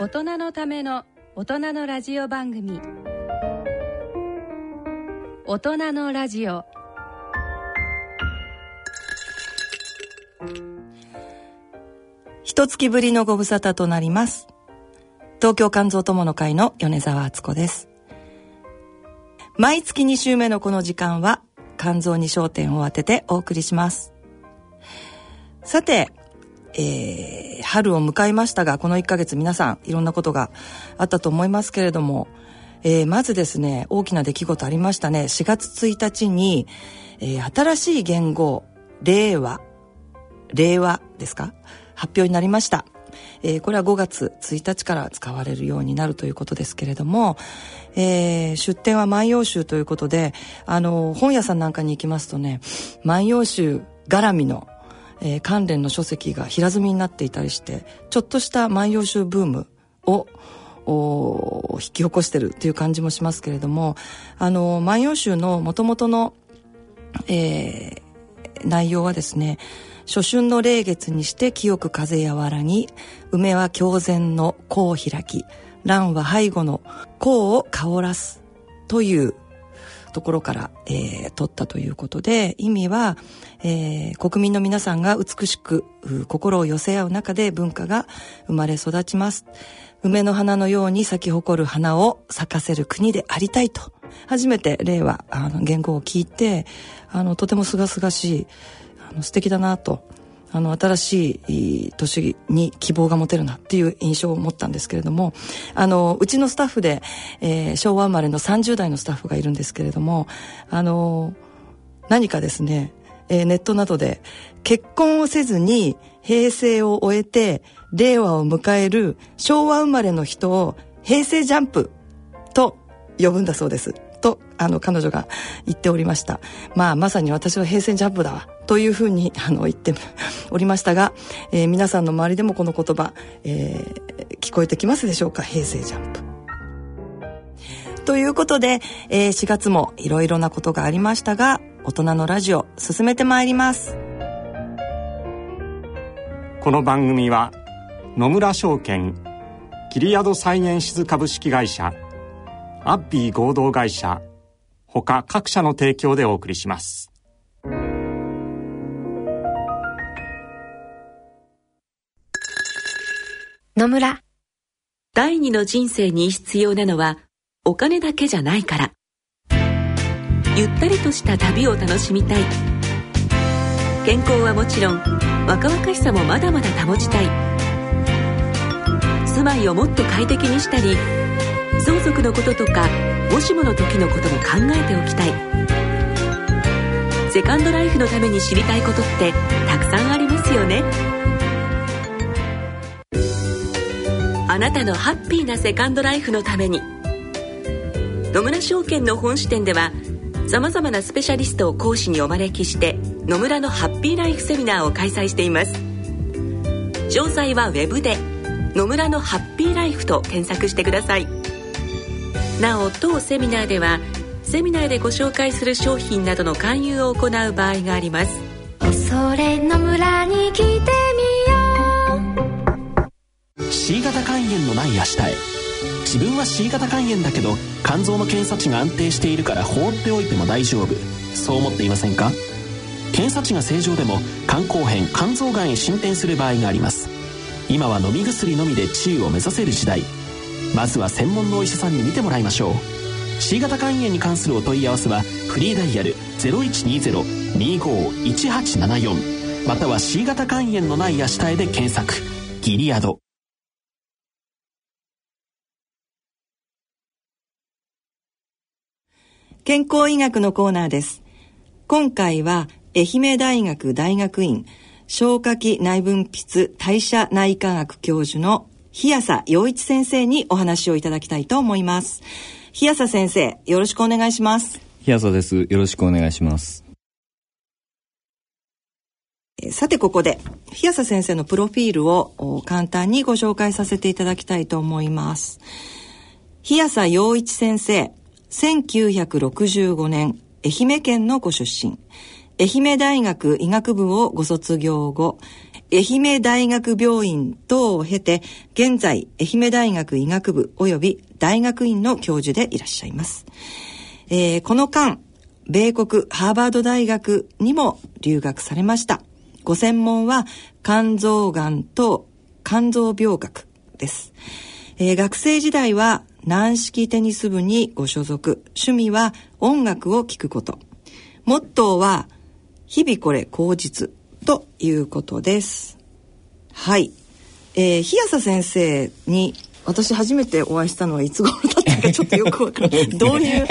大人のための大人のラジオ番組。大人のラジオ。一月ぶりのご無沙汰となります。東京肝臓友の会の米沢敦子です。毎月2週目のこの時間は肝臓に焦点を当ててお送りします。さてえー、春を迎えましたがこの1ヶ月皆さんいろんなことがあったと思いますけれども、えー、まずですね大きな出来事ありましたね。4月1日に、えー、新しい言語令和令和ですか？発表になりました、えー、これは5月1日から使われるようになるということですけれども、えー、出典は万葉集ということであの本屋さんなんかに行きますとね万葉集絡みのえー、関連の書籍が平積みになっていたりしてちょっとした万葉集ブームを引き起こしてるっていう感じもしますけれどもあの万葉集のもともとの、えー、内容はですね初春の霊月にして清く風和らぎ梅は狂前の甲を開き蘭は背後の甲を香らすというところから、えー、取ったということで意味は、えー、国民の皆さんが美しく心を寄せ合う中で文化が生まれ育ちます。梅の花のように咲き誇る花を咲かせる国でありたいと。初めて令和あの言語を聞いてあのとても清々しいあの素敵だなとあの新しい年に希望が持てるなっていう印象を持ったんですけれどもあのうちのスタッフで、えー、昭和生まれの30代のスタッフがいるんですけれどもあの何かですね、えー、ネットなどで結婚をせずに平成を終えて令和を迎える昭和生まれの人を平成ジャンプと呼ぶんだそうです。あの彼女が言っておりました。まあまさに私は平成ジャンプだわというふうにあの言って おりましたが、えー、皆さんの周りでもこの言葉、えー、聞こえてきますでしょうか？平成ジャンプ。ということで、えー、4月もいろいろなことがありましたが大人のラジオ進めてまいります。この番組は野村証券キリヤドサイエンシズ株式会社アッビー合同会社他各社の提供でお送りします野村。第二の人生に必要なのはお金だけじゃないから。ゆったりとした旅を楽しみたい。健康はもちろん若々しさもまだまだ保ちたい。住まいをもっと快適にしたり、相続のこととかもしもの時のことも考えておきたい。セカンドライフのために知りたいことってたくさんありますよね。あなたのハッピーなセカンドライフのために野村証券の本支店ではさまざまなスペシャリストを講師にお招きして野村のハッピーライフセミナーを開催しています詳細はウェブで「野村のハッピーライフ」と検索してくださいなお当セミナーではセミナーでご紹介する商品などの勧誘を行う場合があります。恐れの村に来てみよう。C 型肝炎のない明日へ。自分は C 型肝炎だけど肝臓の検査値が安定しているから放っておいても大丈夫。そう思っていませんか？検査値が正常でも肝硬変肝臓がんへ進展する場合があります。今は飲み薬のみで治癒を目指せる時代。まずは専門のお医者さんに診てもらいましょう。C 型肝炎に関するお問い合わせはフリーダイヤル0120-25-1874または C 型肝炎のない明日へで検索。ギリアド。健康医学のコーナーです。今回は愛媛大学大学院消化器内分泌代謝内科学教授の日朝洋一先生にお話をいただきたいと思います。日朝先生、よろしくお願いします。日朝です。よろしくお願いします。さてここで日朝先生のプロフィールを簡単にご紹介させていただきたいと思います。日朝洋一先生1965年愛媛県のご出身愛媛大学医学部をご卒業後、愛媛大学病院等を経て、現在、愛媛大学医学部及び大学院の教授でいらっしゃいます。えーこの間、米国ハーバード大学にも留学されました。ご専門は肝臓がんと肝臓病学です。えー学生時代は軟式テニス部にご所属。趣味は音楽を聴くこと。モットーは日々これ口実ということです。はい。えー、日朝先生に私初めてお会いしたのはいつ頃だったかちょっとよくわからない。どういう、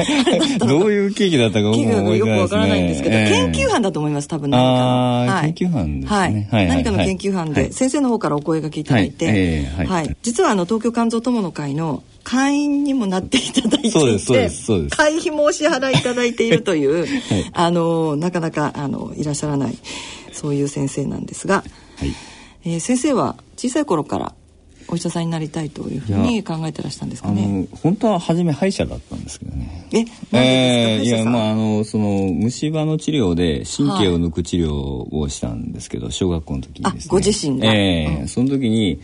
どういう契機だったか。よくわからないんですけど、ええ研究班だと思います、多分何かの。あー研究班ねはい。はいはい何かの研究班で、はい先生の方からお声がけいただいて、はいええはい実はあの、東京肝臓友の会の会員にもなっていただいていて、会費もお支払いいただいているという、あの、なかなか、あの、いらっしゃらない、そういう先生なんですが、はい。えー先生は小さい頃からお医者さんになりたいというふうに考えてらしたんですかあね。の本当は初め歯医者だったんですけどね。え、えーいやまああのその虫歯の治療で神経を抜く治療をしたんですけど、小学校の時にですね。あご自身が。ええうん。その時に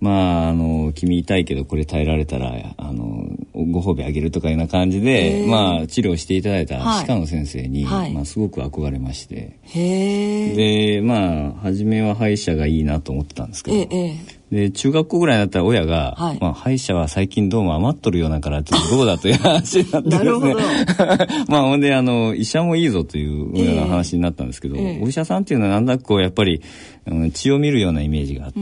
まああの君痛いけどこれ耐えられたらあのご褒美あげるとかいうような感じで、まあ治療していただいたはい。歯科の先生に、はい。まあすごく憧れまして。でまあ初めは歯医者がいいなと思ってたんですけど、ええ、ええ。で中学校ぐらいになったら親が、はい。まあ、歯医者は最近どうも余っとるようなからちょっとどうだという話になってですね。なるほど。まあほんであの医者もいいぞというような話になったんですけど、ええ。お医者さんっていうのはなんだかこうやっぱり、うん血を見るようなイメージがあって、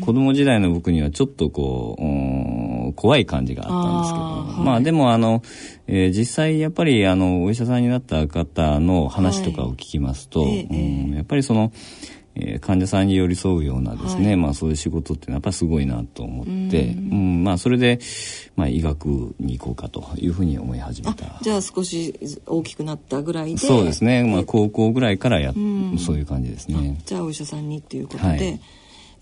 子供時代の僕にはちょっとこう、うん怖い感じがあったんですけど、あーはい。まあでもあの、えー実際やっぱりあのお医者さんになった方の話とかを聞きますと、はい。ええうんやっぱりそのえー患者さんに寄り添うようなですね、はい。まあそういう仕事ってやっぱりすごいなと思って、うんまあそれで、まあ医学に行こうかというふうに思い始めあた。じゃあ少し大きくなったぐらいで。そうですね、まあえ高校ぐらいからやそういう感じですね。じゃあお医者さんにっていうことで、はい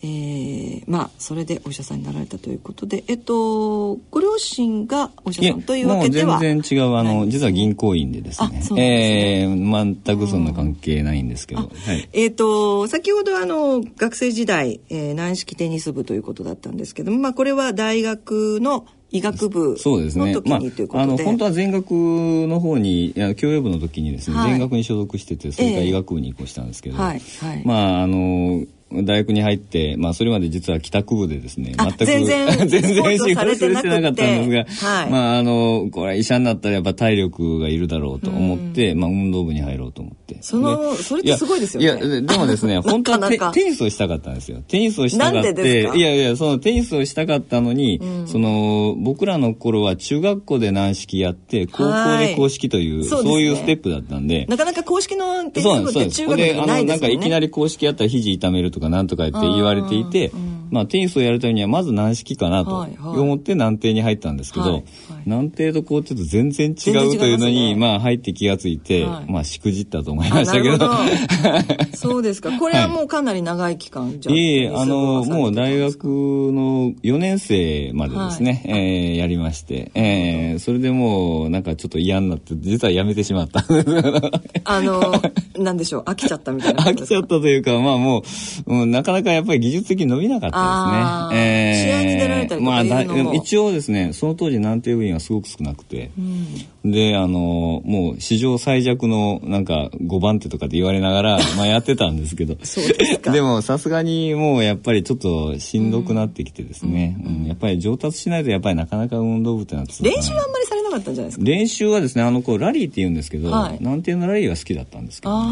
えーまあそれでお医者さんになられたということでえっとご両親がお医者さんというわけでは全然違う、あの、実は銀行員でですね。ですねえー全くそんな関係ないんですけど、はい。えっ、と、先ほどあの、学生時代、えー軟式テニス部ということだったんですけども、まあこれは大学の医学部そうですねの。時まにということで。あ、あの、本当は全学の方に、教養部の時にですね、はい全学に所属してて、それからええ医学部に移行したんですけど、はいはいまあ、あの、大学に入って、まあ、それまで実は帰宅部でですね、あ全く、全然 全然仕されてなくて。事してなかったんですが、はい。まあ、あの、これは医者になったらやっぱ体力がいるだろうと思って、まあ、運動部に入ろうと思って。そのでそれってすごいですよね。いや、ででもですね、本当はテテニスをしたかったんですよ。テニスをしたかって、いやいや、そのテニスをしたかったのに、その、僕らの頃は中学校で軟式やって、高校で公式という、そういうステップだったんで、なかなか公式のテニス部っ。て中学にで、あの、ないですもんね。なんかいきなり公式やったら肘痛めるとかなんとかって言われていて、まあテニスをやるためにはまず軟式かなとはいはい。思って軟艇に入ったんですけどはいはい、軟艇とこうちょっと全然違うというのに、まあ入って気がついては、い。まあしくじったと思いあましたけど。そうですか。これはもうかなり長い期間、じゃあ。い。えいえ、あの、もう大学の4年生までですね、えーやりまして、えーそれでもうなんかちょっと嫌になって、実はやめてしまった。あの、なんでしょう、飽きちゃったみたいな。飽きちゃったというか、まあもう、うんなかなかやっぱり技術的に伸びなかあーったですね。試合に出られたりとかまあだいうのも一応ですね、その当時軟艇部員はすごく少なくて、で、あの、もう史上最弱のなんか5番手とかって言われながら、まあやってたんですけど、ででもさすがにもうやっぱりちょっとしんどくなってきてですね、うんやっぱり上達しないとやっぱりなかなか運動部ってなって練習はあんまりされなかったんじゃないですか？練習はですね、あの、こう、ラリーって言うんですけど、はい。軟艇のラリーは好きだったんですけど、ね、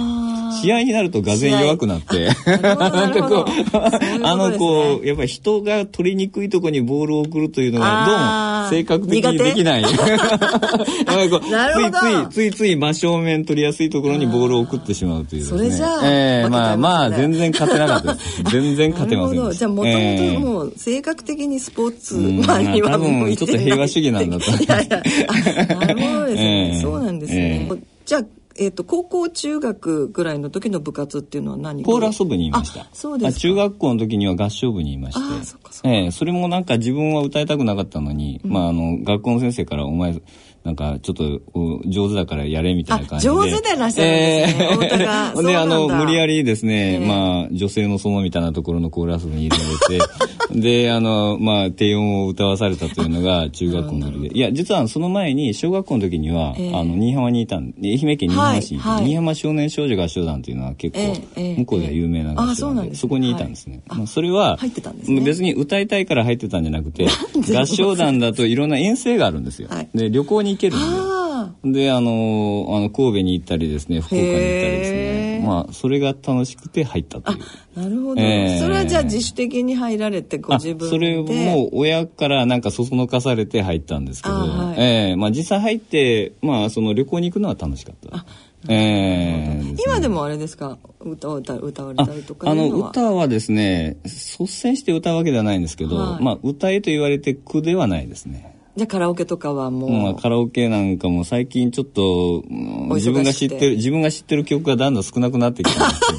試合になるとがぜん弱くなって、なるほどなるほど。そういうことですね。あの、こう、やっぱり人が取りにくいところにボールを送るというのが、どうも性格的にできない。こうなるほどついつい、ついつい真正面取りやすいところにボールを送ってしまうというですね。それじゃあええ負けちゃいまあまあ、全然勝てなかったです。全然勝てませんでした。なるほど。じゃあ、もとええもともう、性格的にスポーツうんマンには多分向いてない。ちょっと平和主義なんだと いやいや、あなるほどですね。ええそうなんですね。ええじゃあ、えっ、と、高校、中学ぐらいの時の部活っていうのは何コーラス部にいました。あそうです中学校の時には合唱部にいまして。あそっかそっかええそれもなんか自分は歌いたくなかったのに、まああの、学校の先生からお前、なんかちょっと上手だからやれみたいな感じで。あ上手でいらっしゃるんですね。太田が。そうで、あの、無理やりですね、ええまあ、女性の園みたいなところのコーラスに入れられて、で、あの、まあ、低音を歌わされたというのが中学校の時で。いや、実はその前に、小学校の時には、ええあの、新居浜にいたんで、愛媛県新居浜市に。はいはい。新居浜少年少女合唱団というのは結構、ええええ向こうでは有名な合あ唱団で、そうなんですねそこにいたんですね。はい。まあ、それは、入ってたんですね。別に歌いたいから入ってたんじゃなくて、合唱団だといろんな遠征があるんですよ。はい。で、旅行に行けるんで。あで、あの、あの、神戸に行ったりですね、福岡に行ったりですね。まあ、それが楽しくて入ったという。あなるほど、ええ。それはじゃあ自主的に入られてごあ自分で。それも親からなんかそそのかされて入ったんですけど、あはい。ええまあ実際入って、まあその旅行に行くのは楽しかった。ええ。今でもあれですか？歌を歌歌われあたりとかあの歌はですね率先して歌うわけではないんですけど、はい。まあ歌えと言われて苦ではないですね。じゃあカラオケとかはもう、まあ、カラオケなんかも最近ちょっと、自分が知ってる自分が知ってる曲がだんだん少なくなってきたんですけど。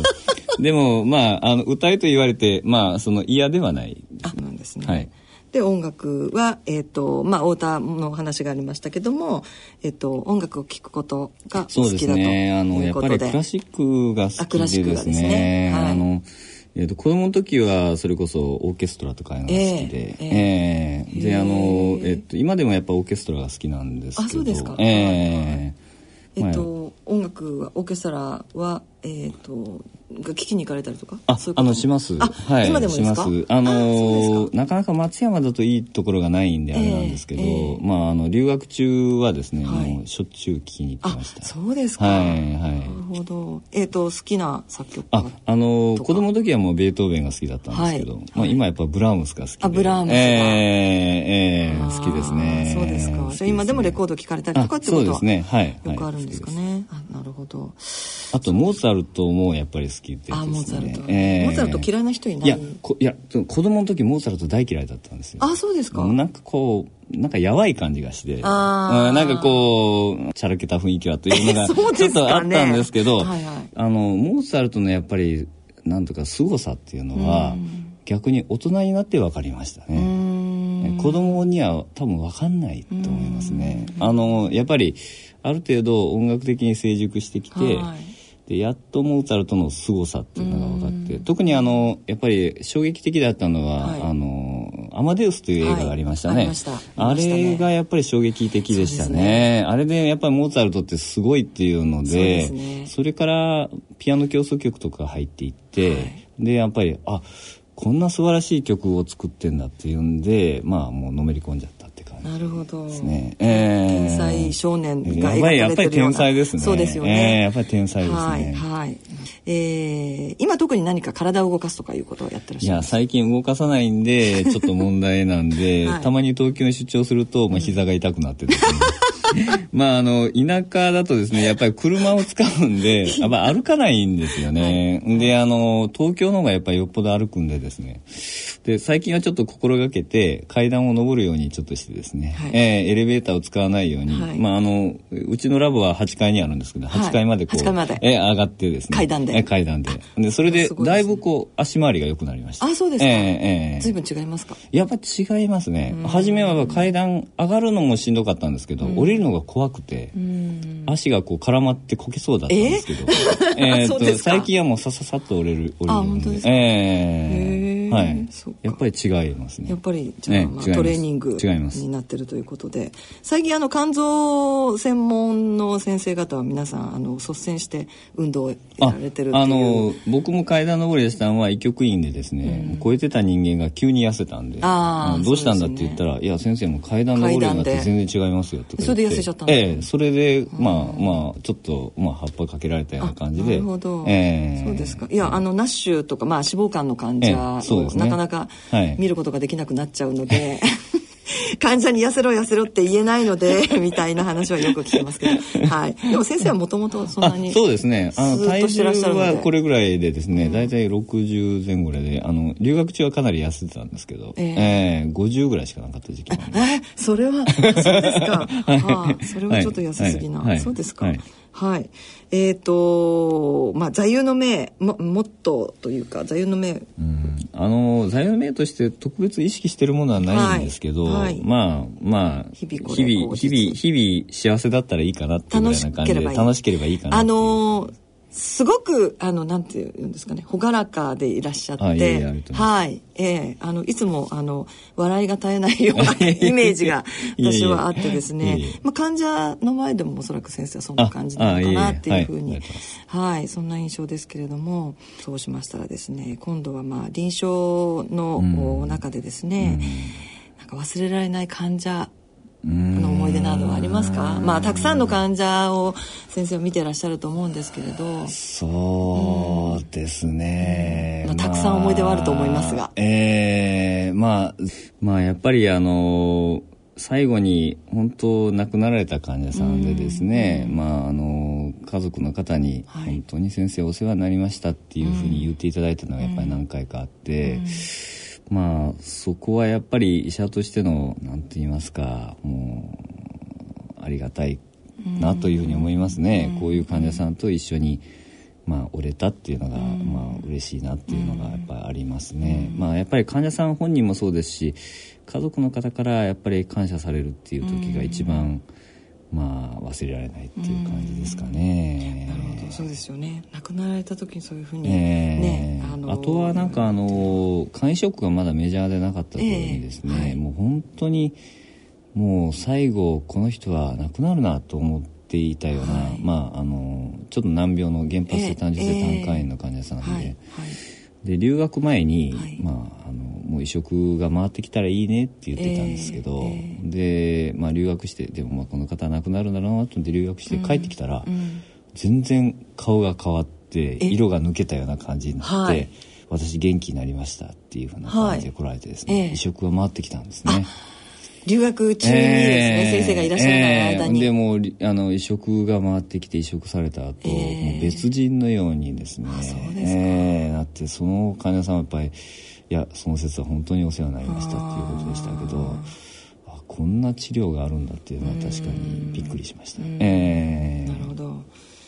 でもまああの歌えと言われてまあその嫌ではないあなんですね、はい。で音楽は、えっとまあ、太田の話がありましたけども、えっと音楽を聴くことがおそうで。す好きだとね。あのいやっぱうことでりクラシックが好きでですシックがですね。ねはい。あのえー、と子供の時はそれこそオーケストラとかが好きで、ええ。ええ。であの、へええっと今でもやっぱオーケストラが好きなんですけどあそうですか。ええ。えっと、音楽はオーケストラはえっとが聴きに行かれたりとか？あそういうこと？あのします。あ、はい。今でもですか？します。あのなかなか松山だといいところがないんであれなんですけど、ええええまああの留学中はですね、はい。もうしょっちゅう聞きに行ってあました。そうですか、はいはい。なるほど。えっと好きな作曲家ああの子供の時はもうベートーベンが好きだったんですけど、はい。まあ、今やっぱブラームスが好きで。あブラームスが。えええー好きですね。そうですか。じゃあ今でもレコード聴かれたりとかってことはあそうですね。はい。よくあるんですかはいね、あなるほど。あとモーツァルトもやっぱり好きでね。あモーツァルト、ええ。モーツァルト嫌いな人いない？いやこいや子供の時モーツァルト大嫌いだったんですよ。あそうですか。なんかこうなんかやばい感じがして。あなんかこうチャラけた雰囲気はというのが ちょっとあったんですけどはいはい。あのモーツァルトのやっぱりなんとか凄さっていうのは逆に大人になって分かりましたね。うん。子供には多分分かんないと思いますね。あのやっぱりある程度音楽的に成熟してきて、はいでやっとモーツァルトの凄さっていうのが分かって特にあのやっぱり衝撃的だったのは、はい。あのアマデウスという映画がありましたね、はいあた。あれがやっぱり衝撃的でしたね。ですあれでやっぱりモーツァルトってすごいっていうのでね。それからピアノ競争曲とか入っていって、はい。でやっぱりあこんな素晴らしい曲を作ってんだっていうんでまあもうのめり込んじゃったなるほど。ですね。えー。天才少年がやっぱりや描っぱりかれてるような。天才ですね。そうですよえーね、やっぱり天才ですね。はいはい。えー、今特に何か体を動かすとかいうことをやってらっいやしゃいます？最近動かさないんでちょっと問題なんで、はい。たまに東京に出張すると、まあ、膝が痛くなってですねまああの田舎だとですねやっぱり車を使うんで やっぱ歩かないんですよね、であの東京の方がやっぱりよっぽど歩くんでですね。で最近はちょっと心がけて階段を上るようにちょっとしてですね、はい。えーエレベーターを使わないように、はい。まああのうちのラボは8階にあるんですけどはい。8階までこう、8階まで。えー上がってですね。階段で。えー階段で。でそれでだいぶこう足回りが良くなりました。あそうですか、ええええ随分違いますか？やっぱ違いますね。初めは階段上がるのもしんどかったんですけど、降りるのが怖くて、足がこう絡まってこけそうだったんですけど、えー？っ と最近はもうさささっと降りる、降りるあんですか。ええへーはい。やっぱり違いますね。やっぱりじゃあ、まあ、トレーニングになってるということで。最近あの肝臓専門の先生方は皆さんあの率先して運動をやられてるっていう。あの僕も階段登りでしたのは医局員でですね、超えてた人間が急に痩せたんであどうしたんだって言ったら「いや先生も階段登るようになって全然違いますよ」とか言ってそれで。痩せちゃったんええそれでまあまあちょっと、まあ、葉っぱかけられたような感じで。なるほど、ええ。そうですか。いやあのナッシュとか、まあ、脂肪肝の患者ええなかなかはい。見ることができなくなっちゃうので、患者に痩せろ痩せろって言えないので みたいな話はよく聞きますけど、はい、でも先生はもともとそんなにあそうですね。あの体重スーッとしてらっしゃるので。はこれぐらいでですね大体60前後ぐらいであの留学中はかなり痩せてたんですけど、ええ。ええ50ぐらいしかなかった時期えそれはそうですか、はあ、それはちょっと痩せすぎな、はい。はい。そうですかはい。はい、えっ、とまあ座右の銘もモットーというか座右の銘。うん。あの座右の銘として特別意識してるものはないんですけど、はい。はいまあまあ日々日々日々日々幸せだったらいいかなっていうぐらいな感じで楽しければいい。かなあっていう。のーすごくあのなんていうんですかね朗らかでいらっしゃってあいえいえはいええあのいつもあの笑いが絶えないような イメージが私はあってですいえいねえ。まあ患者の前でもおそらく先生はそんな感じなのかなっていうふうにはいそんな印象ですけれどもそうしましたらですね今度はまあ臨床の中でですねなんか忘れられない患者の思い出などはありますか？まあたくさんの患者を先生は見てらっしゃると思うんですけれど。そうですね、まあたくさん思い出はあると思いますが。ええまあまあやっぱりあの最後に本当亡くなられた患者さんでですね、まああの家族の方にはい。本当に先生お世話になりましたっていうふうに言っていただいたのがやっぱり何回かあって、まあそこはやっぱり医者としての何て言いますかもうありがたいなというふうに思いますね、こういう患者さんと一緒にまあ折れたっていうのが、まあ嬉しいなっていうのがやっぱりありますね、まあやっぱり患者さん本人もそうですし家族の方からやっぱり感謝されるっていう時が一番、まあ忘れられないっていう感じですかね、なるほど。そうですよね。亡くなられた時にそういうふうに、え。ねえあとはなんかあの肝移植がまだメジャーでなかった頃にですね、ええはい。もう本当にもう最後この人は亡くなるなと思っていたような、はい。まああのちょっと難病の原発性単純性胆管炎の患者さんで、はいはい。で留学前に、はい。まあ、あのもう移植が回ってきたらいいねって言ってたんですけど、えで、まあ、留学してでもまあこの方は亡くなるんだろうなと思って留学して帰ってきたら、うん全然顔が変わってえ色が抜けたような感じになって、はい。私元気になりましたっていうふうな感じで来られてですね、はい。ええ移植が回ってきたんですね。留学中にですね、先生がいらっしゃらない間に、ええでもあの移植が回ってきて移植された後、ええもう別人のようにですねあそうですか。ええだってその患者さんはやっぱりいやその説は本当にお世話になりましたっていうことでしたけどあこんな治療があるんだっていうのは確かにびっくりしました。ええなるほど